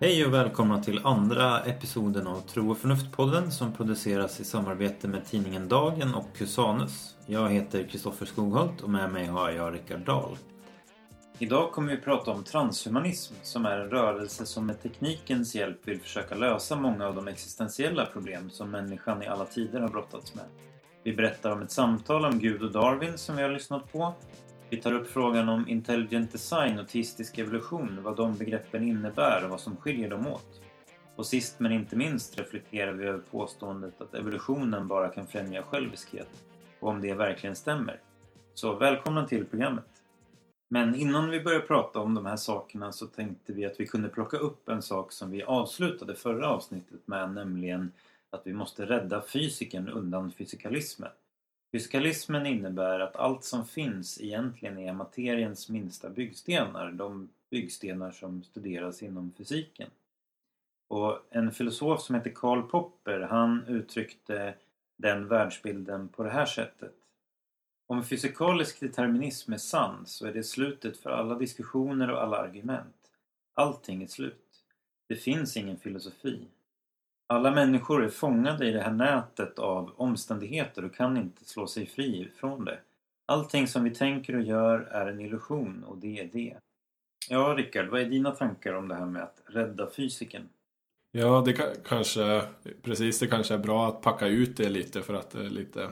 Hej och välkomna till andra episoden av Tro och förnuft-podden som produceras i samarbete med tidningen Dagen och Cusanus. Jag heter Kristoffer Skogholt och med mig har jag Rickard Dahl. Idag kommer vi prata om transhumanism som är en rörelse som med teknikens hjälp vill försöka lösa många av de existentiella problem som människan i alla tider har brottats med. Vi berättar om ett samtal om Gud och Darwin som vi har lyssnat på vi tar upp frågan om intelligent design och teistisk evolution, vad de begreppen innebär och vad som skiljer dem åt. Och sist men inte minst reflekterar vi över påståendet att evolutionen bara kan främja själviskhet och om det verkligen stämmer. Så välkomna till programmet! Men innan vi börjar prata om de här sakerna så tänkte vi att vi kunde plocka upp en sak som vi avslutade förra avsnittet med, nämligen att vi måste rädda fysiken undan fysikalismen. Fysikalismen innebär att allt som finns egentligen är materiens minsta byggstenar, de byggstenar som studeras inom fysiken. Och en filosof som heter Karl Popper, han uttryckte den världsbilden på det här sättet. Om fysikalisk determinism är sann så är det slutet för alla diskussioner och alla argument. Allting är slut. Det finns ingen filosofi. Alla människor är fångade i det här nätet av omständigheter och kan inte slå sig fri från det. Allting som vi tänker och gör är en illusion och det är det. Ja, Rickard, vad är dina tankar om det här med att rädda fysiken? Ja, det kanske, precis, det kanske är bra att packa ut det lite för att det är lite...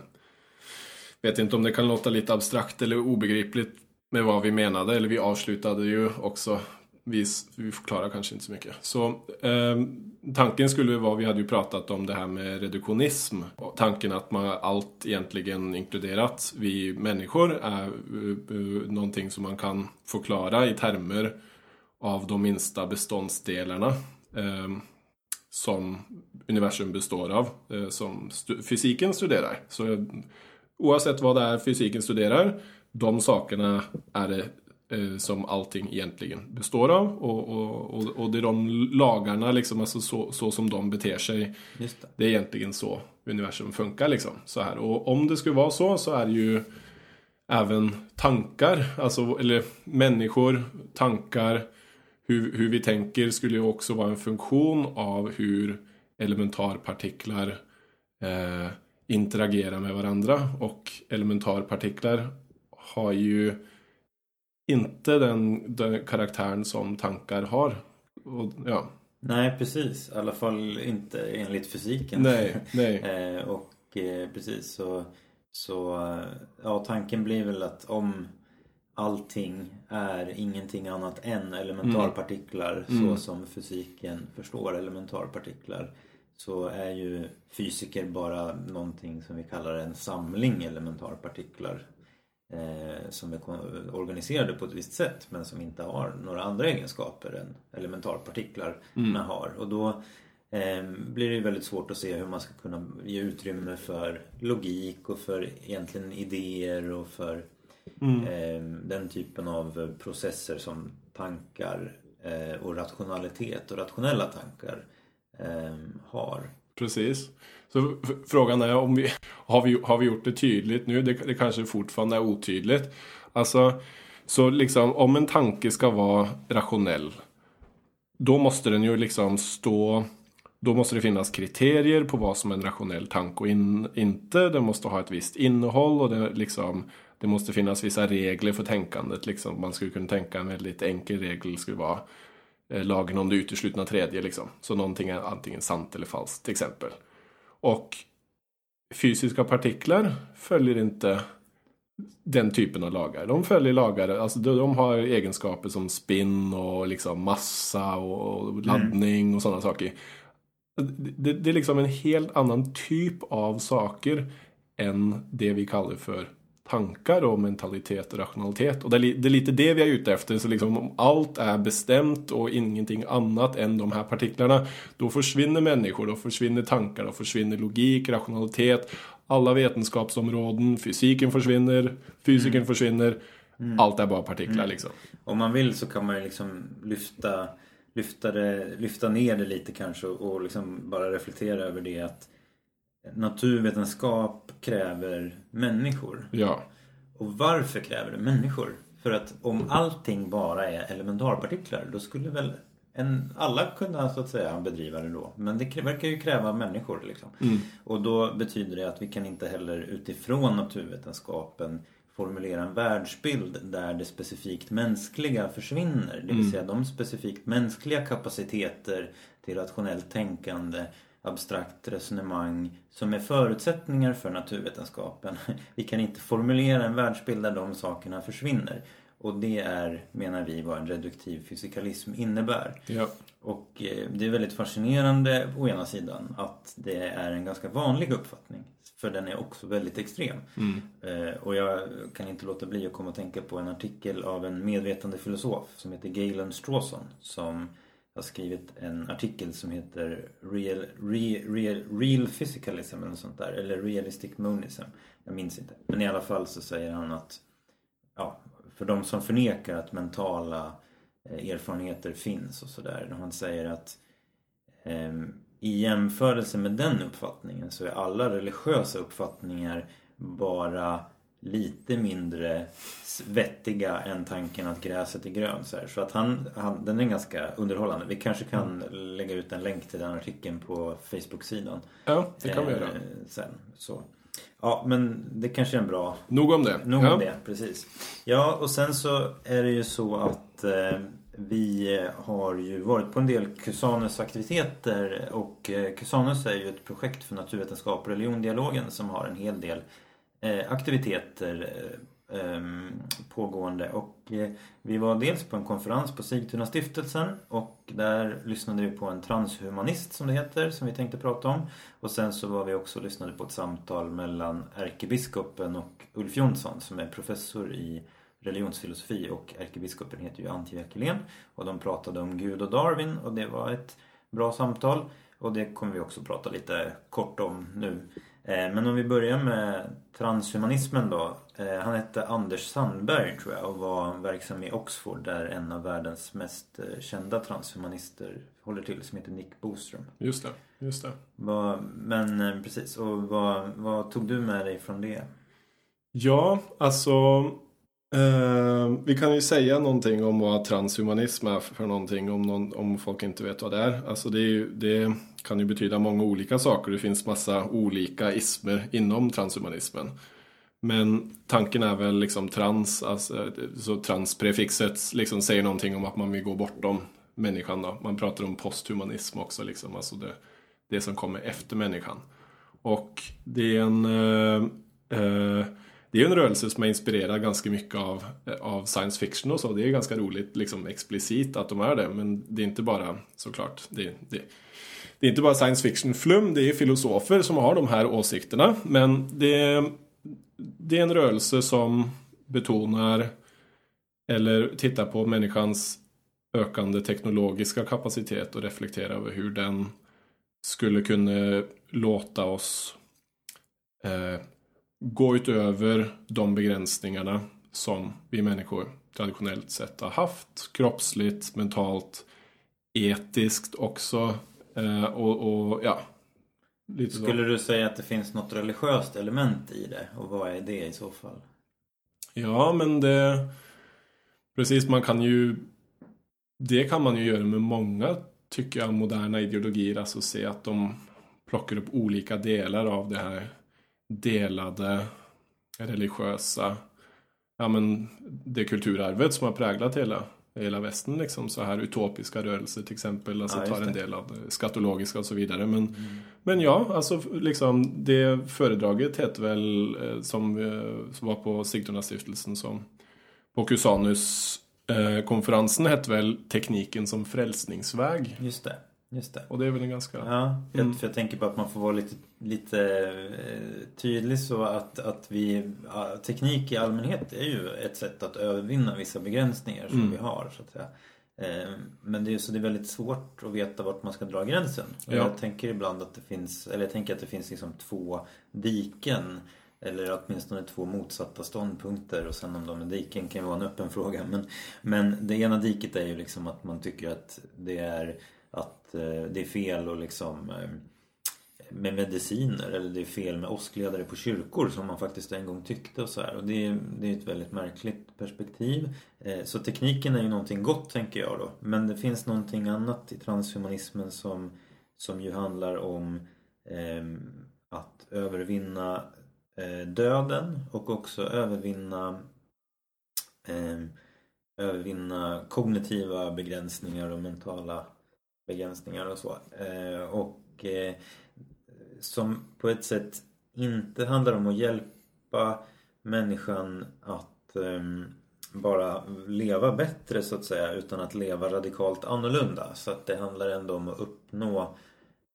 Vet inte om det kan låta lite abstrakt eller obegripligt med vad vi menade, eller vi avslutade ju också vi, vi förklarar kanske inte så mycket. Så eh, tanken skulle vara, vi hade ju pratat om det här med reduktionism. Tanken att man allt egentligen inkluderat, vi människor är uh, någonting som man kan förklara i termer av de minsta beståndsdelarna. Eh, som universum består av, eh, som stu fysiken studerar. Så oavsett vad det är fysiken studerar, de sakerna är det eh, som allting egentligen består av. Och, och, och, och det är de lagarna, liksom, alltså så, så som de beter sig. Det. det. är egentligen så universum funkar. Liksom, så här. Och om det skulle vara så, så är det ju även tankar, alltså, eller människor, tankar, hur, hur vi tänker skulle ju också vara en funktion av hur elementarpartiklar eh, interagerar med varandra. Och elementarpartiklar har ju inte den, den karaktären som tankar har. Och, ja. Nej, precis. I alla fall inte enligt fysiken. Nej, nej. eh, och eh, precis så, så ja, tanken blir väl att om allting är ingenting annat än elementarpartiklar mm. så som fysiken förstår elementarpartiklar så är ju fysiker bara någonting som vi kallar en samling elementarpartiklar eh, som är organiserade på ett visst sätt men som inte har några andra egenskaper än elementarpartiklar mm. har. Och då eh, blir det väldigt svårt att se hur man ska kunna ge utrymme för logik och för egentligen idéer och för mm. eh, den typen av processer som tankar eh, och rationalitet och rationella tankar Ehm, har. Precis. Så frågan är om vi har, vi har vi gjort det tydligt nu? Det, det kanske fortfarande är otydligt. Alltså, så liksom om en tanke ska vara rationell. Då måste den ju liksom stå då måste det finnas kriterier på vad som är en rationell tanke och in, inte. Den måste ha ett visst innehåll och det, liksom, det måste finnas vissa regler för tänkandet. Liksom. Man skulle kunna tänka en väldigt enkel regel skulle vara Eh, lagen om det uteslutna tredje. Liksom. Så någonting är antingen sant eller falskt till exempel. Och fysiska partiklar följer inte den typen av lagar. De följer lagar, alltså de har egenskaper som spinn och liksom massa och laddning mm. och sådana saker. Det, det, är liksom en helt annan typ av saker än det vi kallar för tankar och mentalitet och rationalitet. Och det är, det är lite det vi är ute efter. Så liksom om allt är bestämt och ingenting annat än de här partiklarna. Då försvinner människor, då försvinner tankar, då försvinner logik, rationalitet. Alla vetenskapsområden, fysiken försvinner, fysiken mm. försvinner. Mm. Allt är bara partiklar mm. liksom. Om man vill så kan man ju liksom lyfta lyfta, det, lyfta ner det lite kanske och, liksom bara reflektera över det att naturvetenskap kräver människor. Ja. Och varför kräver det människor? För att om allting bara är elementarpartiklar då skulle väl en, alla kunna så att säga bedriva det då. Men det verkar ju kräva människor liksom. Mm. Och då betyder det att vi kan inte heller utifrån naturvetenskapen formulera en världsbild där det specifikt mänskliga försvinner. Det vill Mm. säga de specifikt mänskliga kapaciteter till rationellt tänkande, abstrakt resonemang som är förutsättningar för naturvetenskapen. Vi kan inte formulera en världsbild där de sakerna försvinner. Och det är, menar vi, vad en reduktiv fysikalism innebär. Ja. Och eh, det är väldigt fascinerande å ena sidan att det är en ganska vanlig uppfattning. För den är också väldigt extrem. Mm. Eh, Och jag kan inte låta bli att komma att tänka på en artikel av en medvetande filosof som heter Galen Strawson. Som har skrivit en artikel som heter Real, Real, Real, Real Physicalism eller något sånt där. Eller Realistic Monism. Jag minns inte. Men i alla fall så säger han att ja, för de som förnekar att mentala eh, erfarenheter finns och sådär. Han säger att eh, i jämförelse med den uppfattningen så är alla religiösa uppfattningar bara lite mindre s- vettiga än tanken att gräset är grönt. Så, så att han, han, den är ganska underhållande. Vi kanske kan lägga ut en länk till den artikeln på Facebook-sidan. ja, det kan vi eh, göra. Sen, så. Ja, men det kanske är en bra Nog om det. Nog ja. om det, precis. Ja, och sen så är det ju så att eh, vi har ju varit på en del Cusanus aktiviteter och eh, Cusanus är ju ett projekt för naturvetenskap och religiondialogen som har en hel del Eh, aktiviteter eh, ehm, pågående och eh, vi var dels på en konferens på Sigtuna stiftelsen och där lyssnade vi på en transhumanist som det heter som vi tänkte prata om och sen så var vi också och lyssnade på ett samtal mellan ärkebiskopen och Ulf Jonsson som är professor i religionsfilosofi och ärkebiskopen heter ju Antje Ekelén. och de pratade om Gud och Darwin och det var ett bra samtal och det kommer vi också prata lite kort om nu. Eh, Men om vi börjar med transhumanismen då. Eh, Han hette Anders Sandberg tror jag och var verksam i Oxford där en av världens mest eh, kända transhumanister håller till som heter Nick Boström. Just det. Just det. Men precis, och vad, vad tog du med dig från det? Ja, alltså Uh, vi kan ju säga någonting om vad transhumanism är för någonting om, någon, om folk inte vet vad det är. Alltså det, är ju, det kan ju betyda många olika saker. Det finns massa olika ismer inom transhumanismen. Men tanken är väl liksom trans, alltså, så transprefixet liksom säger någonting om att man vill gå bortom människan. Då. Man pratar om posthumanism också, liksom, alltså det, det som kommer efter människan. Och det är en uh, uh, det är ju en rörelse som är inspirerad ganska mycket av, av science fiction och så. Det är ganska roligt, liksom explicit att de är det. Men det är inte bara, såklart, det, det, det är inte bara science fiction-flum. Det är filosofer som har de här åsikterna. Men det, det är en rörelse som betonar eller tittar på människans ökande teknologiska kapacitet och reflekterar över hur den skulle kunna låta oss eh, gå utöver de begränsningarna som vi människor traditionellt sett har haft. Kroppsligt, mentalt, etiskt också. Eh, och, och ja, lite så. Skulle du säga att det finns något religiöst element i det? Och vad är det i så fall? Ja, men det... Precis, man kan ju... Det kan man ju göra med många, tycker jag, moderna ideologier. Alltså se att de plockar upp olika delar av det här delade religiösa, ja men det kulturarvet som har präglat hela, hela västen liksom. Så här utopiska rörelser till exempel, alltså Ja, tar en del av det skatologiska och så vidare. Men, men ja, alltså liksom det föredraget heter väl eh, som, eh, som var på Sigtuna-stiftelsen som på Cusanus eh, konferensen hette väl Tekniken som frälsningsväg. Just det, just det. Och det är väl en ganska... Ja, Mm. för jag tänker på att man får vara lite, lite eh, tydlig så att, att vi, teknik i allmänhet är ju ett sätt att övervinna vissa begränsningar som Mm. vi har så att säga. Eh, Men det är, så det är väldigt svårt att veta vart man ska dra gränsen. Ja. Jag tänker ibland att det finns, eller jag tänker att det finns liksom två diken. eller åtminstone två motsatta ståndpunkter och sen om de är diken kan ju vara en öppen fråga. Men, men det ena diket är ju liksom att man tycker att det är, att eh, det är fel och liksom med mediciner eller det är fel med åskledare på kyrkor som man faktiskt en gång tyckte och så här. Och det är, det är ett väldigt märkligt perspektiv. Eh, så tekniken är ju någonting gott tänker jag då. Men det finns någonting annat i transhumanismen som, som ju handlar om eh, att övervinna eh, döden och också övervinna eh, övervinna kognitiva begränsningar och mentala begränsningar och så. Eh, och eh, som på ett sätt inte handlar om att hjälpa människan att um, bara leva bättre så att säga utan att leva radikalt annorlunda. Så att det handlar ändå om att uppnå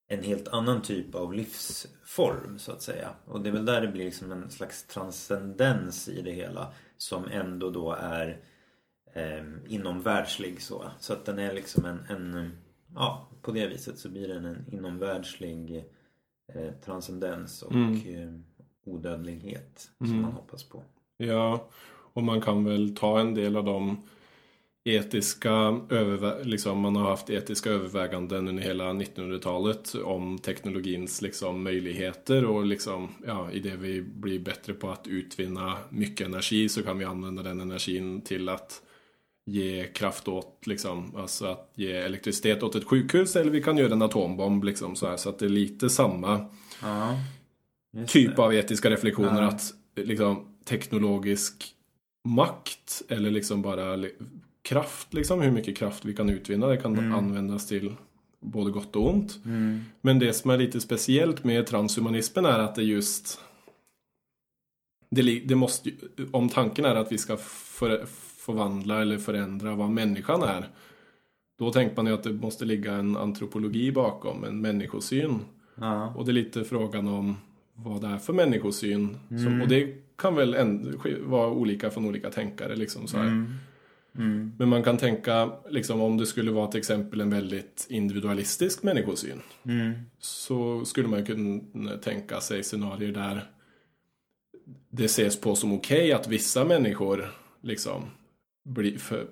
en helt annan typ av livsform så att säga. Och det är väl där det blir liksom en slags transcendens i det hela som ändå då är eh, inomvärldslig så. Så att den är liksom en, en ja, på det viset så blir den en inomvärldslig eh, transcendens och mm. eh, odödlighet som mm. man hoppas på. Ja, och man kan väl ta en del av de etiska liksom man har haft etiska överväganden under hela 1900-talet om teknologins liksom möjligheter och liksom ja, i det vi blir bättre på att utvinna mycket energi så kan vi använda den energin till att ge kraft åt, liksom, alltså att ge elektricitet åt ett sjukhus eller vi kan göra en atombomb liksom så här så att det är lite samma ja, typ det. av etiska reflektioner ja. att liksom teknologisk makt eller liksom bara kraft, liksom hur mycket kraft vi kan utvinna. Det kan mm. användas till både gott och ont. Mm. Men det som är lite speciellt med transhumanismen är att det just det, det måste, om tanken är att vi ska för, förvandla eller förändra vad människan är. Då tänker man ju att det måste ligga en antropologi bakom, en människosyn. Ja. Och det är lite frågan om vad det är för människosyn. Mm. Som, och det kan väl vara olika från olika tänkare. Liksom, så mm. Mm. Men man kan tänka, liksom, om det skulle vara till exempel en väldigt individualistisk människosyn. Mm. Så skulle man kunna tänka sig scenarier där det ses på som okej okay att vissa människor liksom blir för,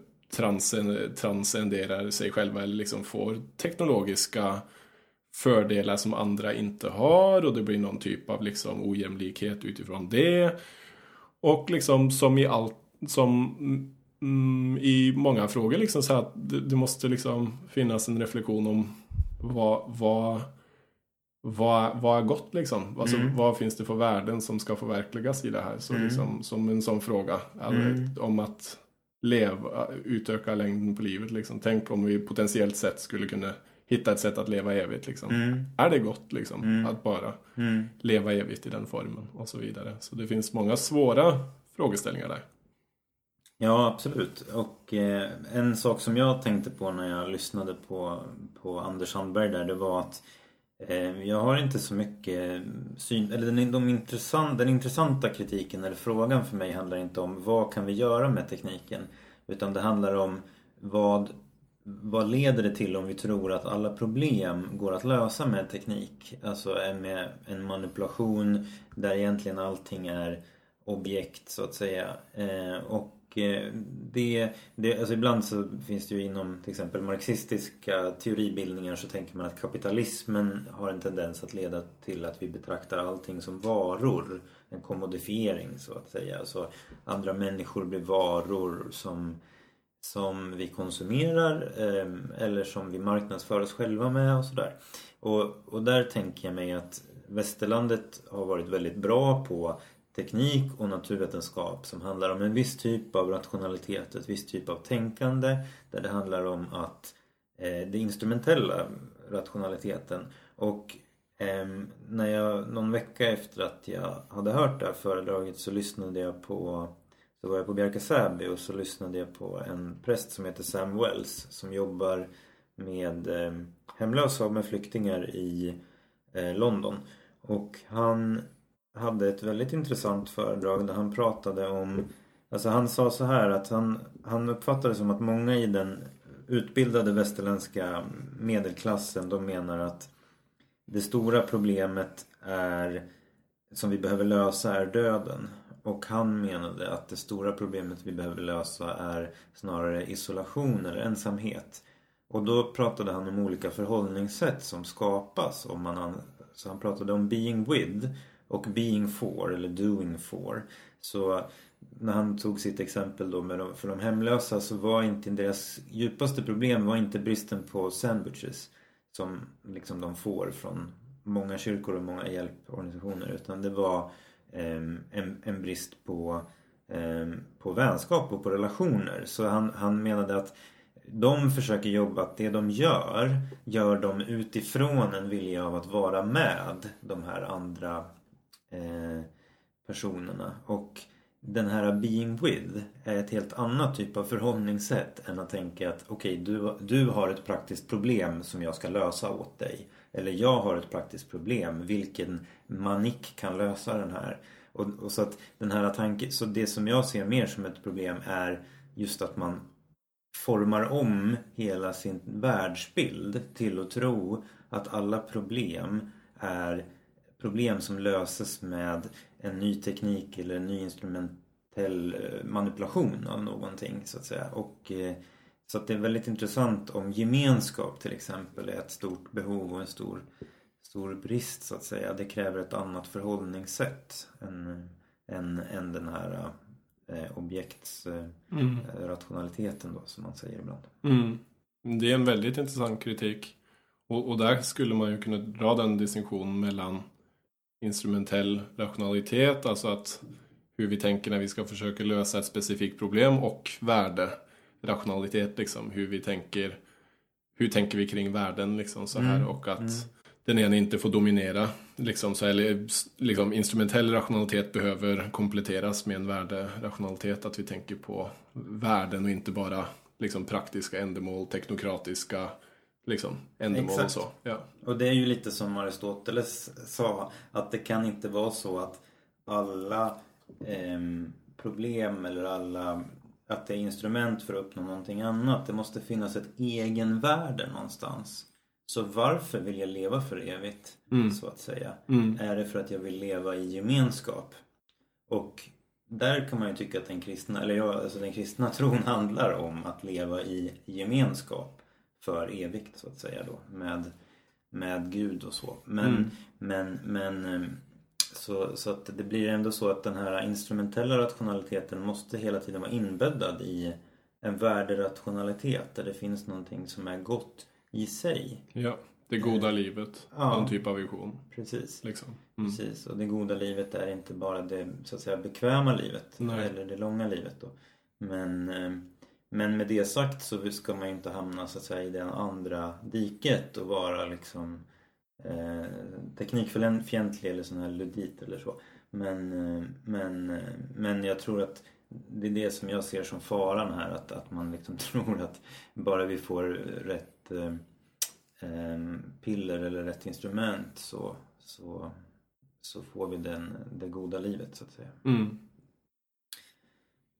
transcenderar sig själva eller liksom får teknologiska fördelar som andra inte har och det blir någon typ av liksom ojämlikhet utifrån det. Och liksom som i allt som mm, i många frågor liksom så att det, det, måste liksom finnas en reflektion om vad, vad, vad, vad är gott liksom? Alltså, mm. Vad finns det för värden som ska förverkligas i det här? Så mm. liksom, som en sån fråga. Mm. Om att leva, utöka längden på livet. Liksom. Tänk om vi potentiellt sett skulle kunna hitta ett sätt att leva evigt. Liksom. Mm. Är det gott liksom, mm. att bara mm. leva evigt i den formen och så vidare. Så det finns många svåra frågeställningar där. Ja, absolut. Och eh, en sak som jag tänkte på när jag lyssnade på, på Anders Sandberg där, det var att Ehm, jag har inte så mycket mm, syn... Eller den, de intressant, den intressanta kritiken eller frågan för mig handlar inte om vad kan vi göra med tekniken. Utan det handlar om vad, vad leder det till om vi tror att alla problem går att lösa med teknik? Alltså med en manipulation där egentligen allting är objekt så att säga. Ehm, och Eh, det, det, alltså ibland så finns det ju inom till exempel marxistiska teoribildningar så tänker man att kapitalismen har en tendens att leda till att vi betraktar allting som varor. En kommodifiering så att säga. Alltså andra människor blir varor som, som vi konsumerar ehm, eller som vi marknadsför oss själva med och sådär. Och, och där tänker jag mig att västerlandet har varit väldigt bra på teknik och naturvetenskap som handlar om en viss typ av rationalitet, ett visst typ av tänkande där det handlar om att eh, det instrumentella rationaliteten och eh, när jag någon vecka efter att jag hade hört det här föredraget så lyssnade jag på så var jag på Bjärka Säby och så lyssnade jag på en präst som heter Sam Wells som jobbar med eh, hemlösa och med flyktingar i eh, London. Och han hade ett väldigt intressant föredrag där han pratade om Alltså han sa så här att han, han uppfattade som att många i den utbildade västerländska medelklassen de menar att det stora problemet är som vi behöver lösa är döden. Och han menade att det stora problemet vi behöver lösa är snarare isolation eller ensamhet. Och då pratade han om olika förhållningssätt som skapas. Om man, så han pratade om being with och being for eller doing for. Så när han tog sitt exempel då med de, för de hemlösa så var inte deras djupaste problem var inte bristen på sandwiches som liksom de får från många kyrkor och många hjälporganisationer utan det var eh, en, en brist på, eh, på vänskap och på relationer. Så han, han menade att de försöker jobba att det de gör, gör de utifrån en vilja av att vara med de här andra eh, personerna. Och den här being with är ett helt annat typ av förhållningssätt än att tänka att okej, okay, du, du har ett praktiskt problem som jag ska lösa åt dig. Eller jag har ett praktiskt problem, vilken manik kan lösa den här? Och, och så att den här tanken, så det som jag ser mer som ett problem är just att man formar om hela sin världsbild till att tro att alla problem är problem som löses med en ny teknik eller en ny instrumentell eh, manipulation av någonting så att säga. Och, eh, så att det är väldigt intressant om gemenskap till exempel är ett stort behov och en stor, stor brist så att säga. Det kräver ett annat förhållningssätt än, än, än den här eh, objektsrationaliteten mm. då som man säger ibland. Mm. Det är en väldigt intressant kritik. Och, och där skulle man ju kunna dra den distinktionen mellan instrumentell rationalitet, alltså att hur vi tänker när vi ska försöka lösa ett specifikt problem och värde, rationalitet liksom, hur vi tänker, hur tänker vi kring värden liksom så här mm. och att mm. den ena inte får dominera liksom så eller liksom instrumentell rationalitet behöver kompletteras med en värderationalitet, att vi tänker på värden och inte bara liksom praktiska ändamål, teknokratiska liksom, ändamål och så. Ja. Och det är ju lite som Aristoteles sa att det kan inte vara så att alla eh, problem eller alla att det är instrument för att uppnå någonting annat. Det måste finnas ett egenvärde någonstans. Så varför vill jag leva för evigt? Mm. Så att säga. Mm. Är det för att jag vill leva i gemenskap? Och där kan man ju tycka att den kristna, eller ja, alltså den kristna tron handlar om att leva i gemenskap för evigt så att säga då med, med Gud och så. Men, mm. men, men ehm, så, så att det blir ändå så att den här instrumentella rationaliteten måste hela tiden vara inbäddad i en värderationalitet där det finns någonting som är gott i sig. Ja, det goda eh, livet. Ja, någon typ av vision. Precis. Liksom. Mm. precis. Och det goda livet är inte bara det så att säga bekväma livet. Nej. Eller det långa livet då. Men ehm, men med det sagt så ska man ju inte hamna så att säga i det andra diket och vara liksom eh, teknikfientlig eller sån här ludit eller så. Men, eh, men, eh, men jag tror att det är det som jag ser som faran här att, att man liksom tror att bara vi får rätt eh, eh, piller eller rätt instrument så, så, så får vi den, det goda livet så att säga. Mm.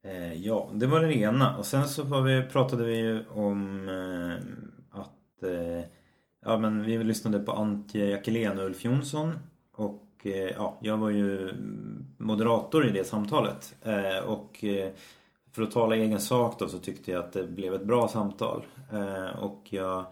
Eh, ja, det var det ena. Och sen så var vi, pratade vi om eh, att eh, ja, men vi lyssnade på Antje Jackelén och Ulf Jonsson. Och eh, ja, jag var ju moderator i det samtalet. Eh, och eh, för att tala egen sak då så tyckte jag att det blev ett bra samtal. Eh, och jag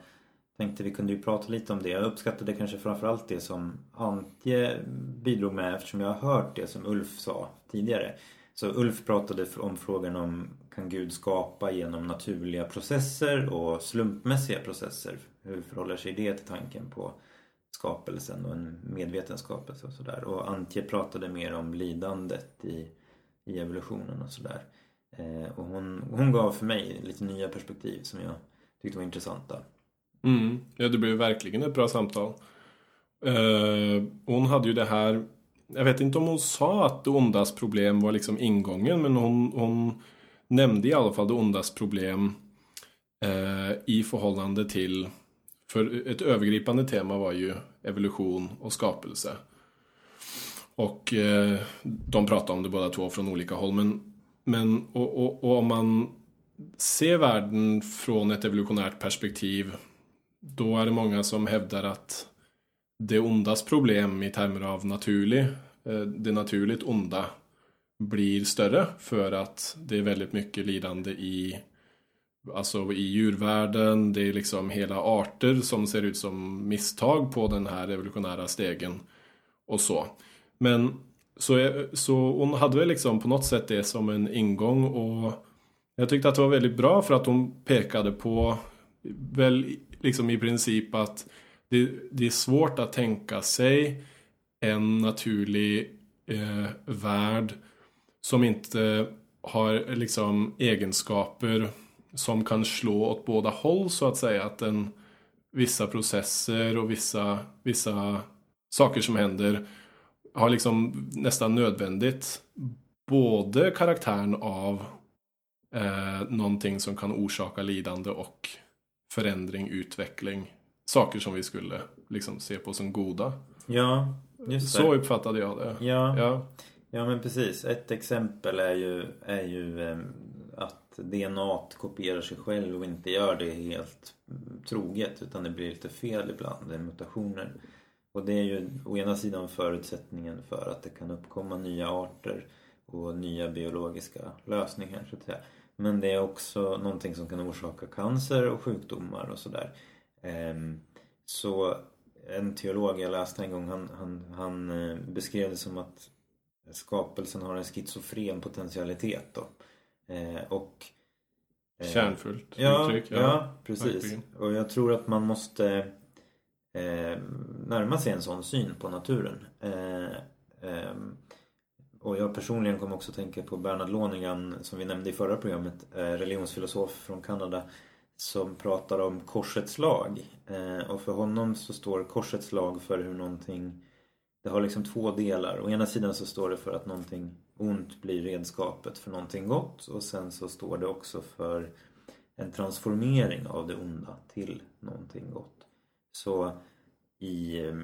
tänkte vi kunde ju prata lite om det. Jag uppskattade kanske framförallt det som Antje bidrog med eftersom jag har hört det som Ulf sa tidigare. Så Ulf pratade om frågan om kan Gud skapa genom naturliga processer och slumpmässiga processer? Hur förhåller sig det till tanken på skapelsen och en medveten skapelse och sådär. Och Antje pratade mer om lidandet i, i evolutionen och sådär. Eh, och hon, hon gav för mig lite nya perspektiv som jag tyckte var intressanta. Mm. Ja, det blev verkligen ett bra samtal. Eh, hon hade ju det här jag vet inte om hon sa att det ondas problem var liksom ingången men hon, hon nämnde i alla fall det ondas problem eh, i förhållande till för ett övergripande tema var ju evolution och skapelse. Och eh, de pratade om det båda två från olika håll. Men, men och, och, och, om man ser världen från ett evolutionärt perspektiv då är det många som hävdar att det ondas problem i termer av naturlig eh, det naturligt onda blir större för att det är väldigt mycket lidande i Alltså i djurvärlden, det är liksom hela arter som ser ut som misstag på den här evolutionära stegen och så. Men så, så hon hade väl liksom på något sätt det som en ingång och jag tyckte att det var väldigt bra för att hon pekade på väl liksom i princip att det, det är svårt att tänka sig en naturlig eh, värld som inte har liksom egenskaper som kan slå åt båda håll så att säga. Att den, vissa processer och vissa, vissa saker som händer har liksom nästan nödvändigt både karaktären av eh, någonting som kan orsaka lidande och förändring, utveckling. Saker som vi skulle liksom se på som goda. Ja, just det. Så uppfattade jag det. Ja, ja. ja men precis. Ett exempel är ju, är ju eh, att DNA kopierar sig själv och inte gör det helt troget utan det blir lite fel ibland, det är mutationer. Och det är ju å ena sidan förutsättningen för att det kan uppkomma nya arter och nya biologiska lösningar så att säga. Men det är också någonting som kan orsaka cancer och sjukdomar och sådär. Ehm, så en teolog jag läste en gång han, han, han eh, beskrev det som att skapelsen har en schizofren potentialitet då. Eh, och eh, Kärnfullt ja, uttryck. Ja, ja precis. Verkligen. Och jag tror att man måste eh, närma sig en sån syn på naturen. Eh, ehm, och jag personligen kom också att tänka på Bernard Lonergan som vi nämnde i förra programmet, eh, religionsfilosof från Kanada som pratar om korsets lag. Eh, och för honom så står korsets lag för hur någonting det har liksom två delar. Å ena sidan så står det för att någonting ont blir redskapet för någonting gott och sen så står det också för en transformering av det onda till någonting gott. Så i, eh,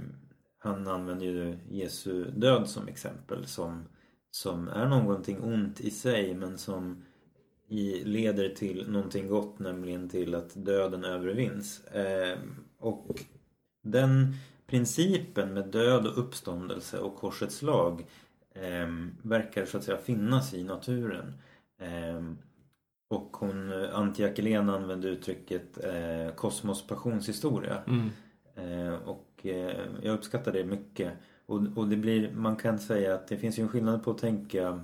han använder ju Jesu död som exempel som, som är någonting ont i sig men som i, leder till någonting gott nämligen till att döden övervinns. Eh, och den principen med död och uppståndelse och korsets lag eh, verkar så att säga finnas i naturen. Eh, och hon, Antje Jackelén använde uttrycket eh, kosmos passionshistoria. Mm. Eh, och eh, jag uppskattar det mycket. Och, och det blir, man kan säga att det finns ju en skillnad på att tänka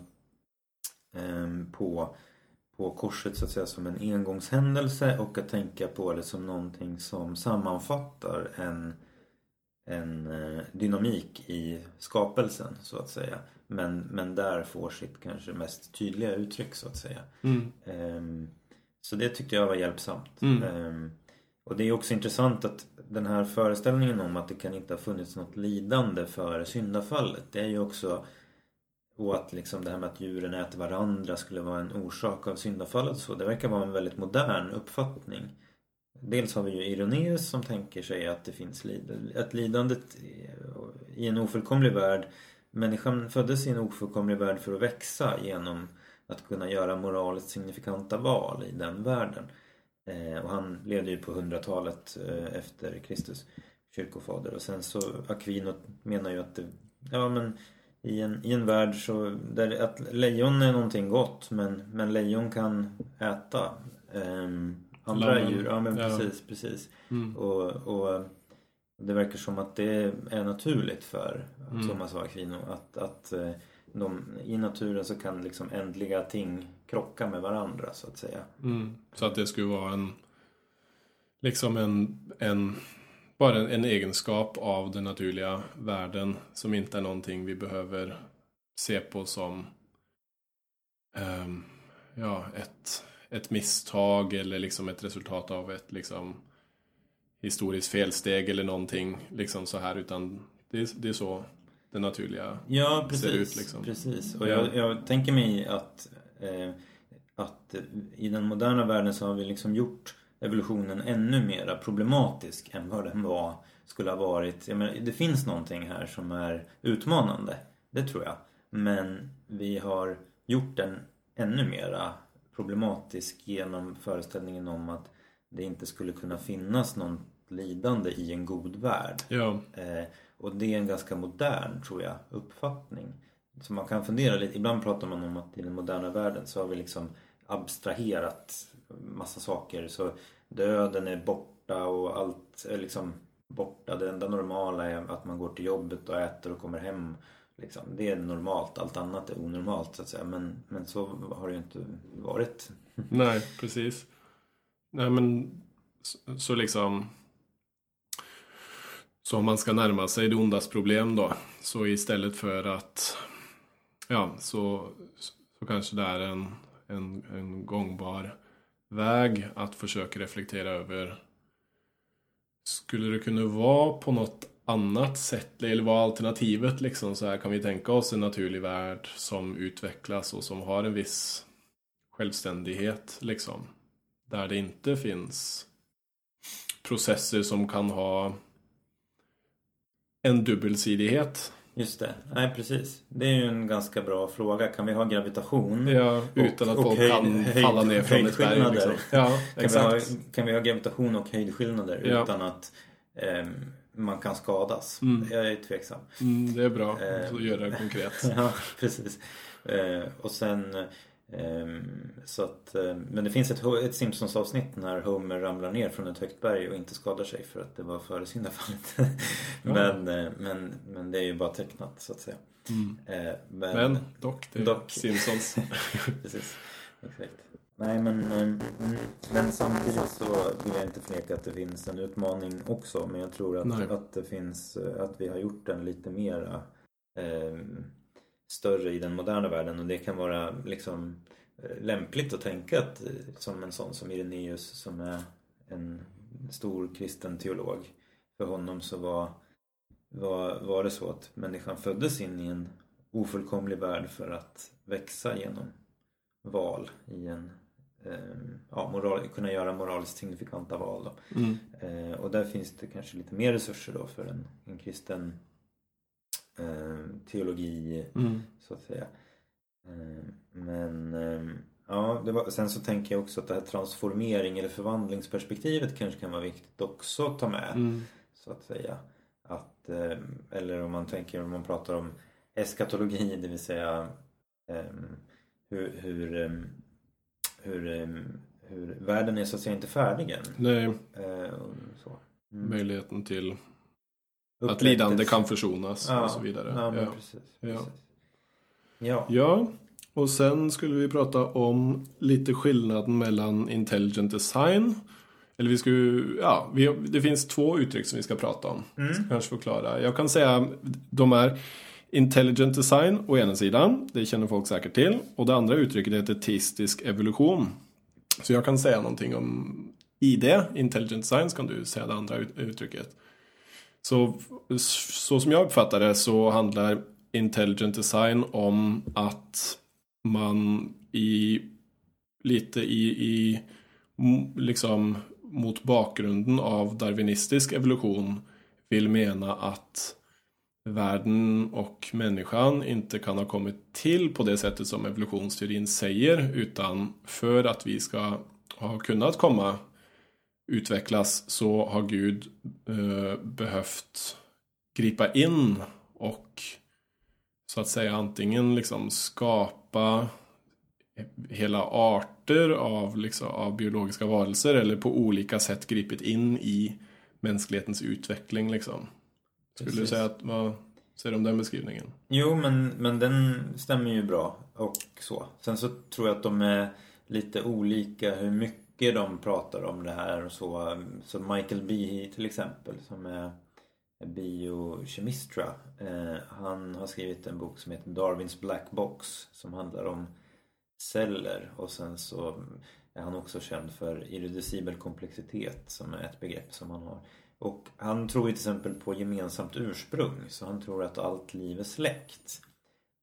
ehm, på, på korset så att säga som en engångshändelse och att tänka på det som någonting som sammanfattar en en eh, dynamik i skapelsen så att säga. Men, men där får sitt kanske mest tydliga uttryck så att säga. Mm. Um, så det tyckte jag var hjälpsamt. Mm. Um, och det är också intressant att den här föreställningen om att det kan inte ha funnits något lidande före syndafallet. Det är ju också och att liksom det här med att djuren äter varandra skulle vara en orsak av syndafallet så. Det verkar vara en väldigt modern uppfattning. Dels har vi ju Irenaeus som tänker sig att det finns lidande. Att lidandet i en ofullkomlig värld Människan föddes i en ofullkomlig värld för att växa genom att kunna göra moraliskt signifikanta val i den världen. Eh, och han levde ju på 100-talet eh, efter Kristus kyrkofader. Och sen så Aquino menar ju att det, ja men i en, i en värld så där att lejon är någonting gott men, men lejon kan äta um, andra Lamen. djur. Ja men precis, ja. precis. Mm. Och, och det verkar som att det är naturligt för mm. Thomas av Aquino att, att eh, de, i naturen så kan liksom ändliga ting krocka med varandra så att säga. Mm. Så att det skulle vara en liksom en, en bara en, en, egenskap av den naturliga världen som inte är någonting vi behöver se på som um, ja, ett, ett misstag eller liksom ett resultat av ett liksom historiskt felsteg eller någonting liksom så här utan det, det är så det naturliga ja, precis, ser ut. Liksom. Precis, och jag, jag tänker mig att, eh, att i den moderna världen så har vi liksom gjort evolutionen ännu mer problematisk än vad den var, skulle ha varit. Jag menar, det finns någonting här som är utmanande, det tror jag. Men vi har gjort den ännu mera problematisk genom föreställningen om att det inte skulle kunna finnas något lidande i en god värld. Ja. Eh, Och det är en ganska modern, tror jag, uppfattning. Så man kan fundera lite, ibland pratar man om att i den moderna världen så har vi liksom abstraherat massa saker. Så döden är borta och allt är liksom borta. Det enda normala är att man går till jobbet och äter och kommer hem. Liksom. Det är normalt, allt annat är onormalt så att säga. Men, men så har det ju inte varit. Nej, precis. Nej men så, så liksom så om man ska närma sig det ondas problem då så istället för att ja så, så kanske det är en, en, en gångbar väg att försöka reflektera över skulle det kunna vara på något annat sätt eller vad alternativet liksom så här kan vi tänka oss en naturlig värld som utvecklas och som har en viss självständighet liksom där det inte finns processer som kan ha en dubbelsidighet. Just det, nej precis. Det är ju en ganska bra fråga. Kan vi ha gravitation? Ja, utan och, att folk kan falla ner från ett berg. Liksom. Ja, kan. Vi ha, kan vi ha gravitation och höjdskillnader ja. utan att eh, man kan skadas? Mm. Jag är tveksam. Mm, det är bra, eh, så gör det konkret. ja, precis. Eh, och sen så att, eh, men det finns ett, ett Simpsons avsnitt när Homer ramlar ner från ett högt berg och inte skadar sig för att det var före syndafallet. men, eh, men, men det är ju bara tecknat så att säga. Mm. Eh, men, men, dock, det är dock. Simpsons. Precis, exakt. Nej men, men samtidigt så vill jag inte förneka att det finns en utmaning också. Men jag tror att, att det finns, att vi har gjort den lite mera eh, större i den moderna världen och det kan vara liksom eh, lämpligt att tänka att, eh, som en sån som Irenaeus som är en stor kristen teolog. För honom så var, var, var det så att människan föddes in i en ofullkomlig värld för att växa genom val i en eh, ja, moral, kunna göra moraliskt signifikanta val. Mm. Eh, och där finns det kanske lite mer resurser då för en, en kristen teologi mm. så att säga. Eh, men eh, ja, var, sen så tänker jag också att det här transformering eller förvandlingsperspektivet kanske kan vara viktigt också att ta med. Mm. Så att säga. Att, eller om man tänker om man pratar om eskatologi, det vill säga hur, hur, hur, hur världen är så att säga inte färdig än. Nej. Så. Mm. Möjligheten till att lidande kan försonas ja, och så vidare. Ja, ja. Precis, precis. Ja. ja. Och sen skulle vi prata om lite skillnaden mellan intelligent design. Eller vi ska ja, vi, det finns två uttryck som vi ska prata om. Mm. Ska kanske förklara. Jag kan säga de är Intelligent design å ena sidan, det känner folk säkert till. Och det andra uttrycket heter teistisk evolution. Så jag kan säga någonting om ID, intelligent design, så kan du säga det andra uttrycket. Så, så som jag uppfattar det så handlar intelligent design om att man i lite i, i liksom mot bakgrunden av darwinistisk evolution vill mena att världen och människan inte kan ha kommit till på det sättet som evolutionsteorin säger utan för att vi ska ha kunnat komma utvecklas så har Gud eh, behövt gripa in och så att säga antingen liksom skapa hela arter av, liksom, av biologiska varelser eller på olika sätt gripit in i mänsklighetens utveckling. Liksom. Skulle Precis. du säga att, vad säger du om den beskrivningen? Jo, men, men den stämmer ju bra och så. Sen så tror jag att de är lite olika hur mycket mycket de pratar om det här och så. Så Michael Behe till exempel som är biokemist tror jag. Eh, han har skrivit en bok som heter Darwins Black Box som handlar om celler och sen så är han också känd för irreducibel komplexitet som är ett begrepp som han har. Och han tror till exempel på gemensamt ursprung så han tror att allt liv är släkt.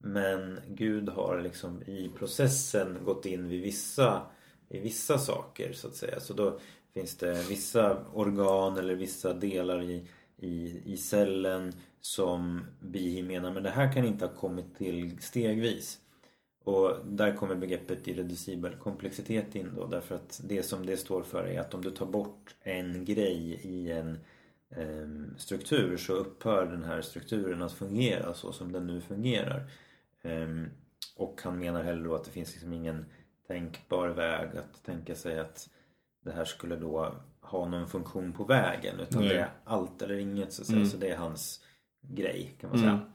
Men Gud har liksom i processen gått in vid vissa i vissa saker så att säga. Så då finns det vissa organ eller vissa delar i, i, i cellen som Bihi menar men det här kan inte ha kommit till stegvis. Och där kommer begreppet irreducibel komplexitet in då därför att det som det står för är att om du tar bort en grej i en eh, struktur så upphör den här strukturen att fungera så som den nu fungerar. Eh, och han menar heller då att det finns liksom ingen tänkbar väg att tänka sig att det här skulle då ha någon funktion på vägen utan Nej. det är allt eller inget så, att säga. Mm. så det är hans grej kan man Mm. säga.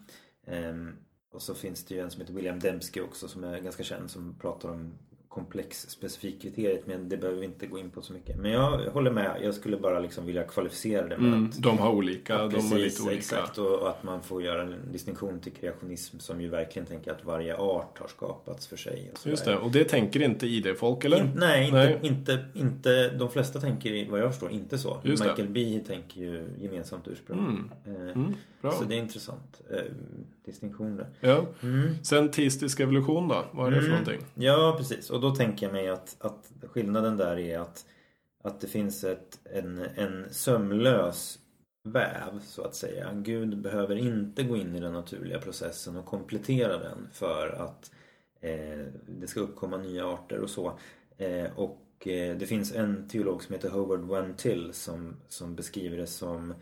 Ehm, och så finns det ju en som heter William Dembski också som är ganska känd som pratar om komplex specifikkriteriet men det behöver vi inte gå in på så mycket. Men jag håller med, jag skulle bara liksom vilja kvalificera det med Mm, att de har olika, de har Precis, lite olika. exakt. Och, och att man får göra en distinktion till kreationism som ju verkligen tänker att varje art har skapats för sig. Och Just det, och det tänker inte ID-folk eller? In, nej, inte, Nej. Inte, inte, de flesta tänker vad jag förstår inte så. Just det. Michael B tänker ju gemensamt ursprung. Mm. Eh, Mm. Så det är intressant eh, distinktion där. Ja. Mm. Sen teistisk evolution då? Vad är det för Mm. någonting? Ja, precis. Och då tänker jag mig att, att skillnaden där är att, att det finns ett, en, en sömlös väv, så att säga. Gud behöver inte gå in i den naturliga processen och komplettera den för att eh, det ska uppkomma nya arter och så. Eh, och eh, det finns en teolog som heter Howard Van Til som, som beskriver det som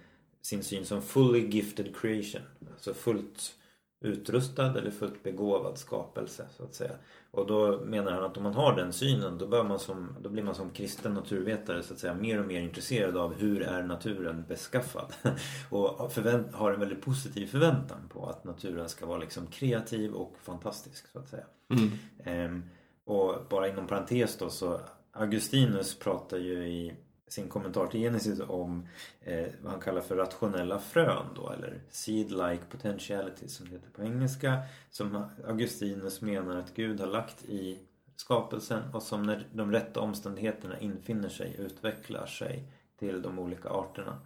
sin syn som fully gifted creation. Alltså fullt utrustad eller fullt begåvad skapelse så att säga. Och då menar han att om man har den synen då, bör man som, då blir man som kristen naturvetare så att säga mer och mer intresserad av hur är naturen beskaffad. och förvänt, har en väldigt positiv förväntan på att naturen ska vara liksom kreativ och fantastisk så att säga. Mm. Ehm, och bara inom parentes då så Augustinus pratar ju i sin kommentar till Genesis om eh, vad han kallar för rationella frön då eller seed-like potentialities som det heter på engelska. Som Augustinus menar att Gud har lagt i skapelsen och som när de rätta omständigheterna infinner sig utvecklar sig till de olika arterna.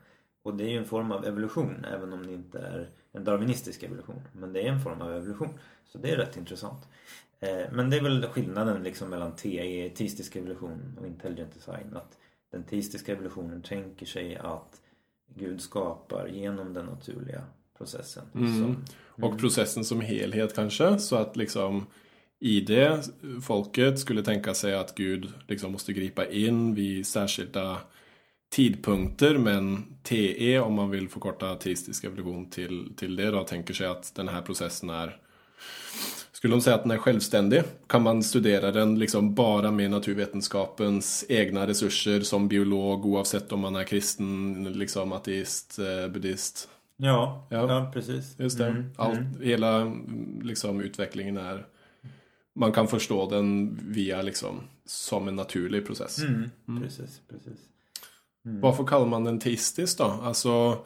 Och det är ju en form av evolution även om det inte är en darwinistisk evolution. Men det är en form av evolution. Så det är rätt intressant. Eh, Men det är väl skillnaden liksom mellan TE, teistisk evolution och intelligent design. Att den teistiska evolutionen tänker sig att Gud skapar genom den naturliga processen. Mm. Som, Och processen som helhet kanske, så att liksom i det folket skulle tänka sig att Gud liksom måste gripa in vid särskilda tidpunkter men TE om man vill förkorta teistisk evolution till, till det då tänker sig att den här processen är skulle de säga att den är självständig? Kan man studera den liksom bara med naturvetenskapens egna resurser som biolog oavsett om man är kristen, liksom ateist, eh, buddhist? ja, Ja. ja, precis. Just det. Mm, Allt, mm. Hela mm, liksom, utvecklingen är... Man kan förstå den via liksom som en naturlig process. Mm, Precis, precis. Varför kallar man den teistisk då? Alltså,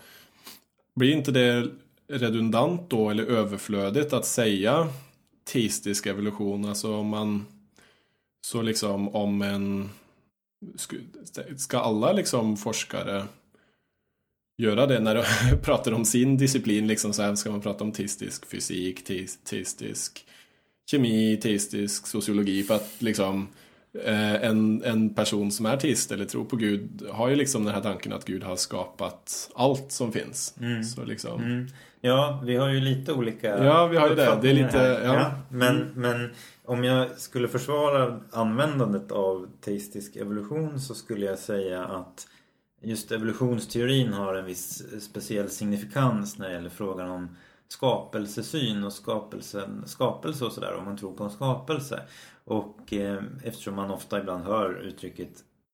blir inte det redundant då eller överflödigt att säga teistisk evolution? Alltså om man så liksom om en ska alla liksom forskare göra det när de pratar om sin disciplin liksom så här ska man prata om teistisk fysik, teis- teistisk kemi, teistisk sociologi för att liksom eh, en, en person som är teist eller tror på Gud har ju liksom den här tanken att Gud har skapat allt som finns. Så liksom, Mm. Ja, vi har ju lite olika Ja, vi har ju det. Det är lite- här. ja. Men, men om jag skulle försvara användandet av teistisk evolution så skulle jag säga att just evolutionsteorin har en viss speciell signifikans när det gäller frågan om skapelsesyn och skapelsen, skapelse och sådär om man tror på en skapelse. Och eh, eftersom man ofta ibland hör uttrycket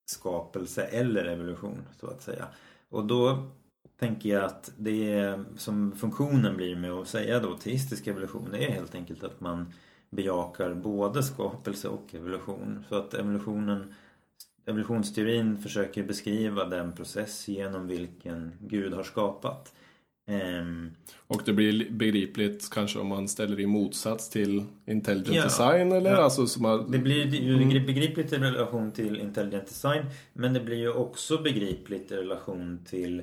skapelse eller evolution så att säga. Och då tänker jag att det är, som funktionen blir med att säga då teistisk evolution det är helt enkelt att man bejakar både skapelse och evolution. Så att evolutionen evolutionsteorin försöker beskriva den process genom vilken Gud har skapat. Ehm, och det blir begripligt kanske om man ställer i motsats till intelligent Ja. design eller Ja. alltså som har, Det blir ju begripligt i relation till intelligent design men det blir ju också begripligt i relation till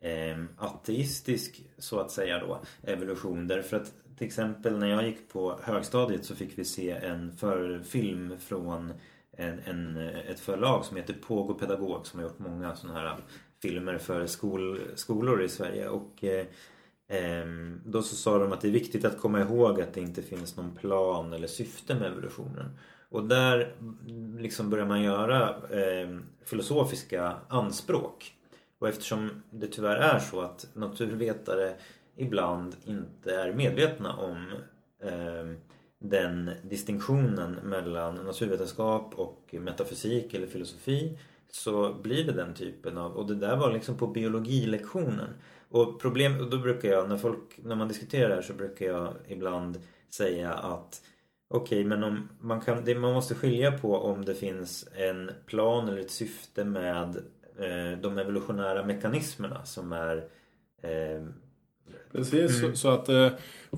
eh, ateistisk så att säga då evolution. Därför att till exempel när jag gick på högstadiet så fick vi se en förfilm från en, en, ett förlag som heter Påg och pedagog som har gjort många sådana här filmer för skol, skolor i Sverige. Och eh, då så sa de att det är viktigt att komma ihåg att det inte finns någon plan eller syfte med evolutionen. Och där liksom börjar man göra eh, filosofiska anspråk. Och eftersom det tyvärr är så att naturvetare ibland inte är medvetna om eh, den distinktionen mellan naturvetenskap och metafysik eller filosofi så blir det den typen av, och det där var liksom på biologilektionen. Och problem, då brukar jag, när folk, när man diskuterar det här så brukar jag ibland säga att Okej, okay, men om man, kan, det, man måste skilja på om det finns en plan eller ett syfte med de evolutionära mekanismerna som är eh, Precis, mm. så, att eh,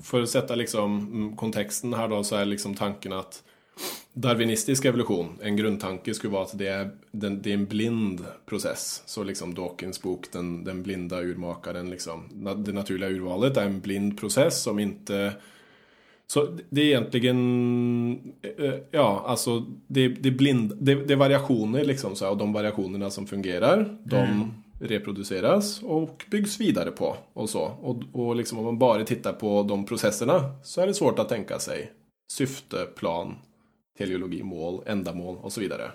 för att sätta liksom mm, kontexten här då så är liksom tanken att Darwinistisk evolution, en grundtanke skulle vara att det är, den, det är en blind process. Så liksom Dawkins bok, den, den blinda urmakaren, liksom. Det naturliga urvalet är en blind process som inte så det är egentligen, eh, ja alltså det, det, blind, det, det är variationer liksom så här, och de variationerna som fungerar, de mm. reproduceras och byggs vidare på och så. Och, och liksom om man bara tittar på de processerna så är det svårt att tänka sig syfte, plan, teleologi, mål, ändamål och så vidare.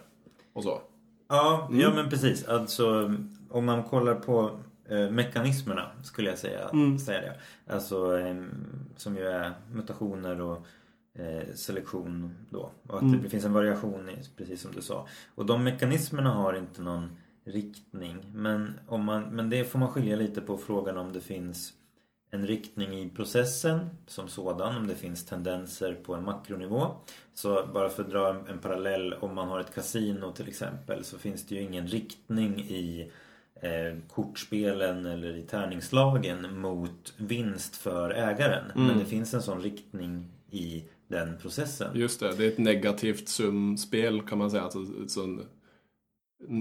Och så. Ja, mm. ja men precis. Alltså om man kollar på eh, mekanismerna skulle jag säga, mm. säga det. Alltså eh, som ju är mutationer och eh, selektion då. Och att mm. det finns en variation precis som du sa. Och de mekanismerna har inte någon riktning. Men, om man, men det får man skilja lite på frågan om det finns en riktning i processen som sådan, om det finns tendenser på en makronivå. Så bara för att dra en, en parallell, om man har ett kasino till exempel så finns det ju ingen riktning i eh, kortspelen eller i tärningslagen mot vinst för ägaren. Mm. Men det finns en sån riktning i den processen. Just det, det är ett negativt sumspel kan man säga. Alltså, sån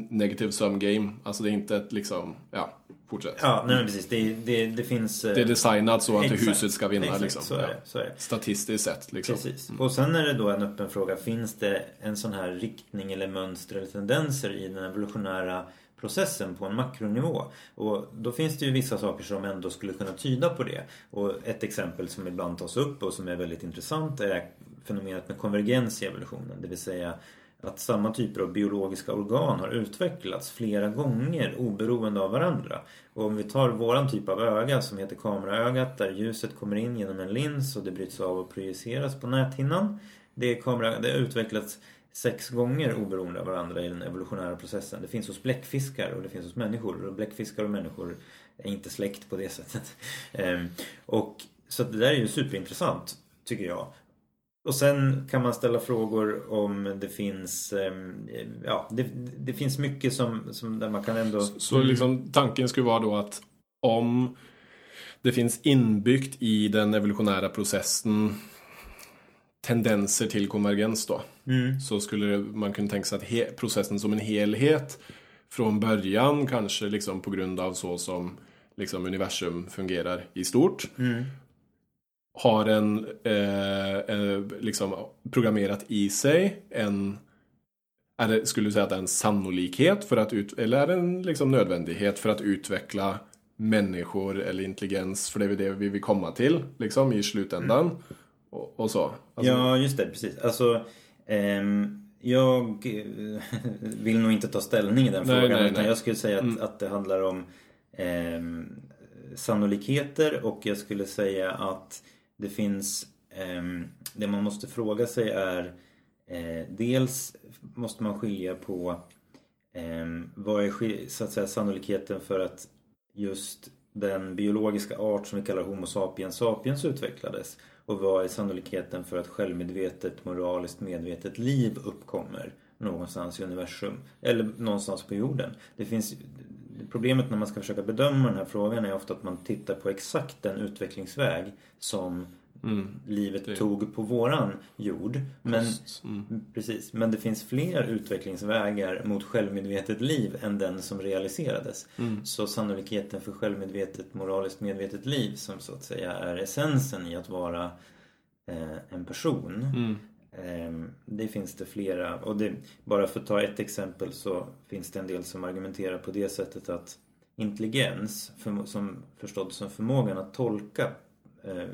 negativ sum game. Alltså det är inte ett liksom, ja, fortsätt. Ja, nej precis. Det, det, det finns... Det är designat så att exakt, huset ska vinna exakt, liksom. Så är, det, så är det. Statistiskt sett liksom. Precis. Mm. Och sen är det då en öppen fråga. Finns det en sån här riktning eller mönster eller tendenser i den evolutionära processen på en makronivå. Och då finns det ju vissa saker som ändå skulle kunna tyda på det. Och ett exempel som ibland tas upp och som är väldigt intressant är fenomenet med konvergens i evolutionen. Det vill säga att samma typer av biologiska organ har utvecklats flera gånger oberoende av varandra. Och om vi tar våran typ av öga som heter kameraögat där ljuset kommer in genom en lins och det bryts av och projiceras på näthinnan. Det, kamera, det har utvecklats sex gånger oberoende av varandra i den evolutionära processen. Det finns hos bläckfiskar och det finns hos människor. Och bläckfiskar och människor är inte släkt på det sättet. Ehm, och, så det där är ju superintressant, tycker jag. Och sen kan man ställa frågor om det finns ehm, Ja, det, det finns mycket som, som där man kan ändå... Så, så liksom tanken skulle vara då att om det finns inbyggt i den evolutionära processen tendenser till konvergens då. Mm. Så skulle man kunna tänka sig att processen som en helhet från början kanske liksom på grund av så som liksom universum fungerar i stort. Mm. Har en eh, eh, liksom programmerat i sig en är det, skulle du säga att det är en sannolikhet för att ut, eller är det en liksom nödvändighet för att utveckla människor eller intelligens för det är det vi vill komma till liksom i slutändan. Mm och, och så. Alltså... Ja, just det. Precis. Alltså, ehm, jag eh, vill nog inte ta ställning i den nej, frågan. Nej, utan nej. jag skulle säga att, mm. att det handlar om ehm, sannolikheter och jag skulle säga att det finns ehm, Det man måste fråga sig är eh, Dels måste man skilja på ehm, Vad är så att säga, sannolikheten för att just den biologiska art som vi kallar Homo sapiens sapiens utvecklades och vad är sannolikheten för att självmedvetet, moraliskt medvetet liv uppkommer någonstans i universum eller någonstans på jorden? Det finns Problemet när man ska försöka bedöma den här frågan är ofta att man tittar på exakt den utvecklingsväg som mm, livet det. tog på våran jord. Men, mm. precis, men det finns fler utvecklingsvägar mot självmedvetet liv än den som realiserades. Mm. Så sannolikheten för självmedvetet, moraliskt medvetet liv som så att säga är essensen i att vara eh, en person. Eh, det finns det flera. Och det, bara för att ta ett exempel så finns det en del som argumenterar på det sättet att intelligens, för, som förstådd som förmågan att tolka eh,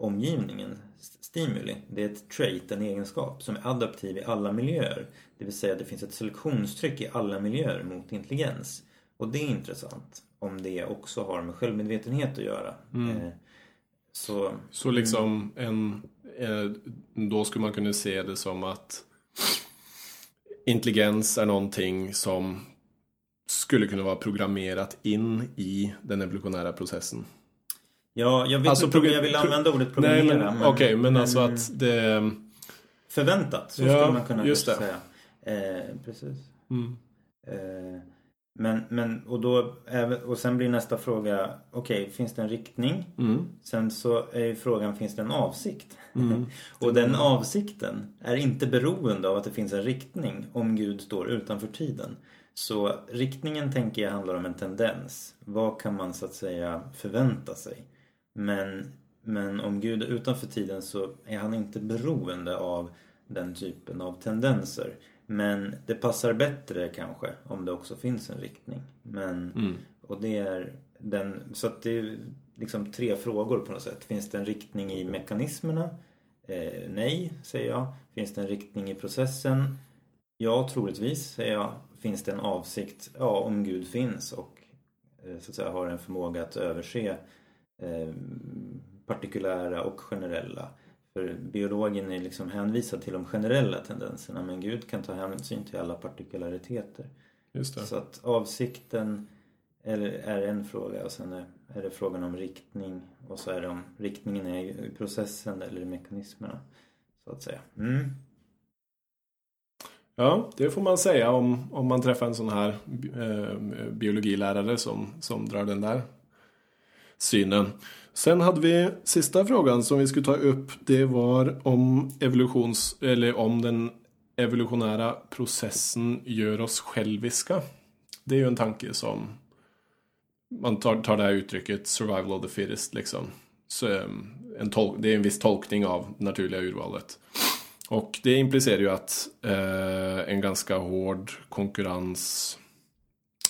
omgivningen, stimuli. Det är ett trait, en egenskap som är adaptiv i alla miljöer. Det vill säga det finns ett selektionstryck i alla miljöer mot intelligens. Och det är intressant om det också har med självmedvetenhet att göra. Eh, så, Så liksom en, eh, då skulle man kunna se det som att intelligens är någonting som skulle kunna vara programmerat in i den evolutionära processen. Ja, jag vet Alltså, inte om jag vill använda ordet Nej, programmera. men okej, men, alltså att det... Förväntat, så Ja, skulle man kunna just det. säga. Eh, precis. Mm, Eh, men, men, och då, och sen blir nästa fråga, okej, finns det en riktning? mm, Sen så är ju frågan, finns det en avsikt? mm, och den avsikten är inte beroende av att det finns en riktning om Gud står utanför tiden. Så riktningen tänker jag handlar om en tendens. Vad kan man så att säga förvänta sig? Men, men om Gud är utanför tiden så är han inte beroende av den typen av tendenser. Men det passar bättre kanske om det också finns en riktning. Men, mm. och det är den, så att det är liksom tre frågor på något sätt. Finns det en riktning i mekanismerna? Eh, nej, säger jag. Finns det en riktning i processen? Ja, troligtvis, säger jag. Finns det en avsikt? Ja, om Gud finns och eh, så att säga har en förmåga att överse eh, partikulära och generella. För biologen är liksom hänvisad till de generella tendenserna men Gud kan ta hänsyn till alla partikulariteter. Så att avsikten är, en fråga och sen är, det frågan om riktning och så är det om riktningen är i processen eller i mekanismerna. Så att säga. Mm. Ja, det får man säga om, om man träffar en sån här eh, biologilärare som, som drar den där synen. Sen hade vi sista frågan som vi skulle ta upp. Det var om evolutions eller om den evolutionära processen gör oss själviska. Det är ju en tanke som man tar, tar det här uttrycket survival of the fittest liksom. Så, ehm, en tol- det är en viss tolkning av det naturliga urvalet. Och det implicerar ju att eh, en ganska hård konkurrens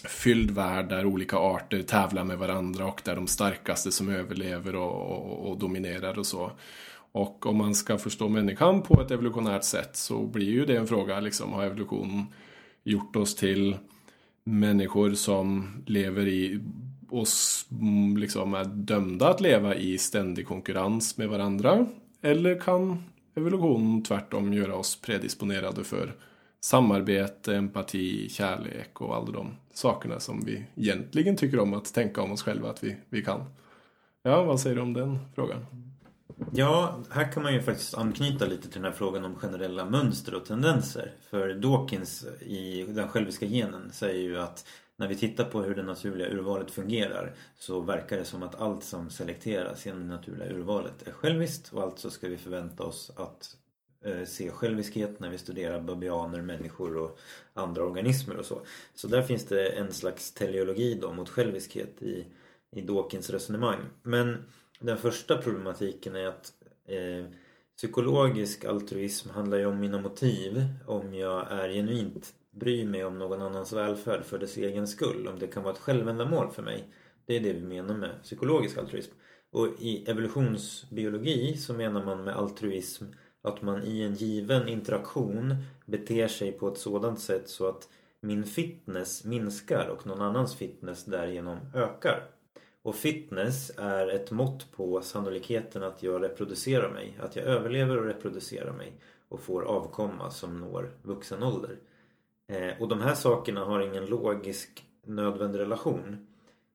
fylld värld där olika arter tävlar med varandra och där de starkaste som överlever och, och, och dominerar och så. Och om man ska förstå människan på ett evolutionärt sätt så blir ju det en fråga, liksom, har evolutionen gjort oss till människor som lever i och mm, liksom är dömda att leva i ständig konkurrens med varandra? Eller kan evolutionen tvärtom göra oss predisponerade för samarbete, empati, kärlek och alla de sakerna som vi egentligen tycker om att tänka om oss själva att vi, vi kan? Ja, vad säger du om den frågan? Ja, här kan man ju faktiskt anknyta lite till den här frågan om generella mönster och tendenser. För Dawkins i den själviska genen säger ju att när vi tittar på hur det naturliga urvalet fungerar så verkar det som att allt som selekteras genom det naturliga urvalet är själviskt och alltså ska vi förvänta oss att Eh, se själviskhet när vi studerar babianer, människor och andra organismer och så. Så där finns det en slags teleologi då mot själviskhet i, i Dawkins resonemang. Men den första problematiken är att eh, psykologisk altruism handlar ju om mina motiv. Om jag är genuint bryr mig om någon annans välfärd för dess egen skull. Om det kan vara ett självändamål för mig. Det är det vi menar med psykologisk altruism. Och i evolutionsbiologi så menar man med altruism att man i en given interaktion beter sig på ett sådant sätt så att min fitness minskar och någon annans fitness därigenom ökar. Och fitness är ett mått på sannolikheten att jag reproducerar mig. Att jag överlever och reproducerar mig och får avkomma som når vuxen ålder. Eh, och de här sakerna har ingen logisk nödvändig relation.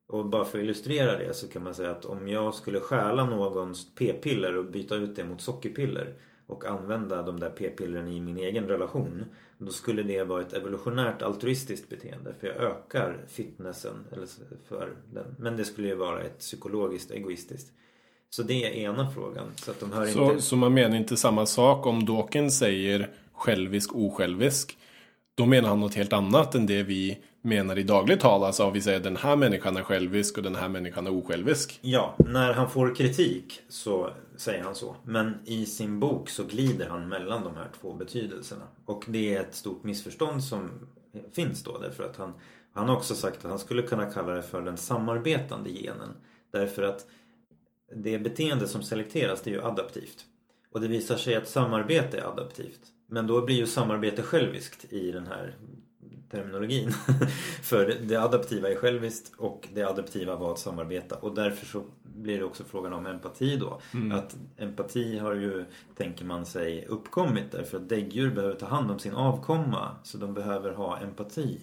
Och bara för att illustrera det så kan man säga att om jag skulle stjäla någons p-piller och byta ut det mot sockerpiller och använda de där p-pillren i min egen relation då skulle det vara ett evolutionärt altruistiskt beteende för jag ökar fitnessen eller för den. Men det skulle ju vara ett psykologiskt egoistiskt. Så det är ena frågan. Så att de hör Så, inte... så man menar inte samma sak om Dawkins säger självisk, osjälvisk. Då menar han något helt annat än det vi menar i dagligt tal. Alltså vi säger den här människan är självisk och den här människan är osjälvisk. Ja, när han får kritik så säger han så. Men i sin bok så glider han mellan de här två betydelserna. Och det är ett stort missförstånd som finns då. Därför att han, han har också sagt att han skulle kunna kalla det för den samarbetande genen. Därför att det beteende som selekteras det är ju adaptivt. Och det visar sig att samarbete är adaptivt. Men då blir ju samarbete själviskt i den här terminologin. För det adaptiva är själviskt och det adaptiva var att samarbeta och därför så blir det också frågan om empati då. Mm. Att empati har ju, tänker man sig, uppkommit därför att däggdjur behöver ta hand om sin avkomma så de behöver ha empati.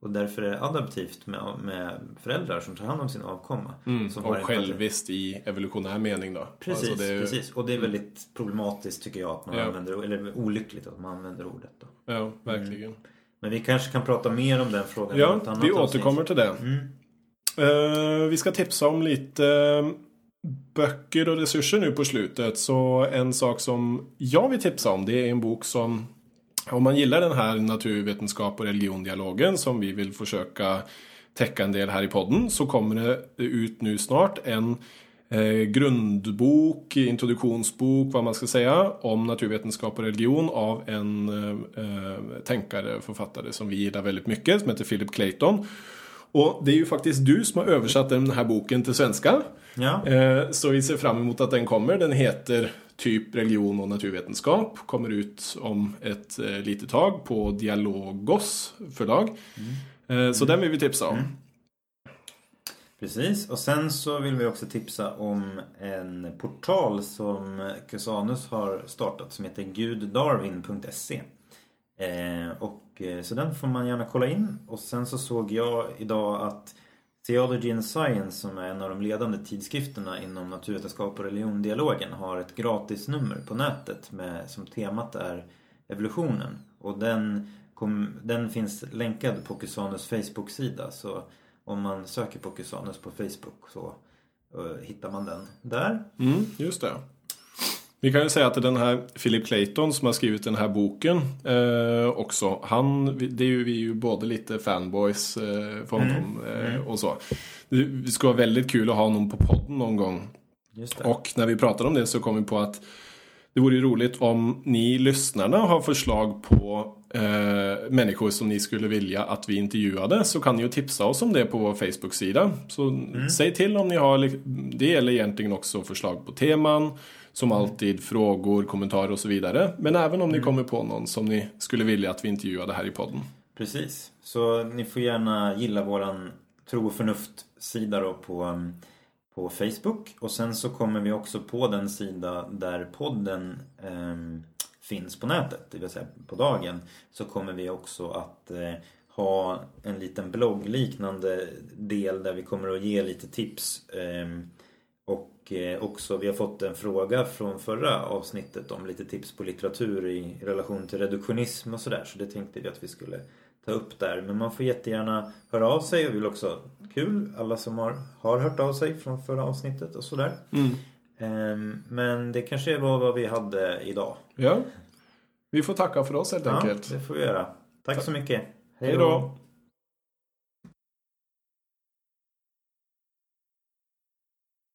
Och därför är det adaptivt med, med föräldrar som tar hand om sin avkomma. Mm. Som Och själviskt i evolutionär mening då. Precis, Alltså det är precis. Och det är väldigt problematiskt tycker jag att man Ja. använder, eller olyckligt att man använder ordet då. Ja, verkligen. Men vi kanske kan prata mer om den frågan Ja, annat vi avsnitt. återkommer till det. Mm. Eh, vi ska tipsa om lite eh, böcker och resurser nu på slutet. Så en sak som jag vill tipsa om det är en bok som om man gillar den här naturvetenskap och religion-dialogen som vi vill försöka täcka en del här i podden så kommer det ut nu snart en eh, grundbok, introduktionsbok, vad man ska säga, om naturvetenskap och religion av en eh, eh, tänkare, författare som vi gillar väldigt mycket, som heter Philip Clayton. Och det är ju faktiskt du som har översatt den här boken till svenska. Ja, Eh, Så vi ser fram emot att den kommer. Den heter typ religion och naturvetenskap. Kommer ut om ett eh, litet tag på Dialogos förlag. Eh, Så den vill vi tipsa om. precis. Och sen så vill vi också tipsa om en portal som Cusanus har startat som heter guddarwin.se. Eh, och, eh, så den får man gärna kolla in. Och sen så såg jag idag att Theology and Science som är en av de ledande tidskrifterna inom naturvetenskap och religiondialogen har ett gratisnummer på nätet med, som temat är evolutionen. Och den, kom, den finns länkad på Cusanus Facebook-sida så om man söker på Cusanus på Facebook så uh, hittar man den där. Mm, just det. Vi kan ju säga att den här Philip Clayton som har skrivit den här boken eh, också. Han, det är ju, vi är ju både lite fanboys eh, för honom eh, och så. Det, det skulle vara väldigt kul att ha honom på podden någon gång. Och när vi pratade om det så kom vi på att det vore ju roligt om ni lyssnarna har förslag på eh, människor som ni skulle vilja att vi intervjuade så kan ni ju tipsa oss om det på vår Facebook-sida. Så säg till om ni har, det gäller egentligen också förslag på teman, som alltid frågor, kommentarer och så vidare. Men även om ni kommer på någon som ni skulle vilja att vi intervjuade här i podden. Precis. Så ni får gärna gilla våran Tro och förnuft-sida då på, um, på Facebook. Och sen så kommer vi också på den sida där podden ehm, finns på nätet, det vill säga på dagen. Så kommer vi också att eh, ha en liten bloggliknande del där vi kommer att ge lite tips. ehm, och eh, också, vi har fått en fråga från förra avsnittet om lite tips på litteratur i relation till reduktionism och sådär. Så det tänkte vi att vi skulle ta upp där. Men man får jättegärna höra av sig och vi vill också, kul, alla som har, har hört av sig från förra avsnittet och sådär. Ehm, men det kanske var vad vi hade idag. Ja, vi får tacka för oss helt Ja, enkelt. det får vi göra. Tack så mycket. Hej då!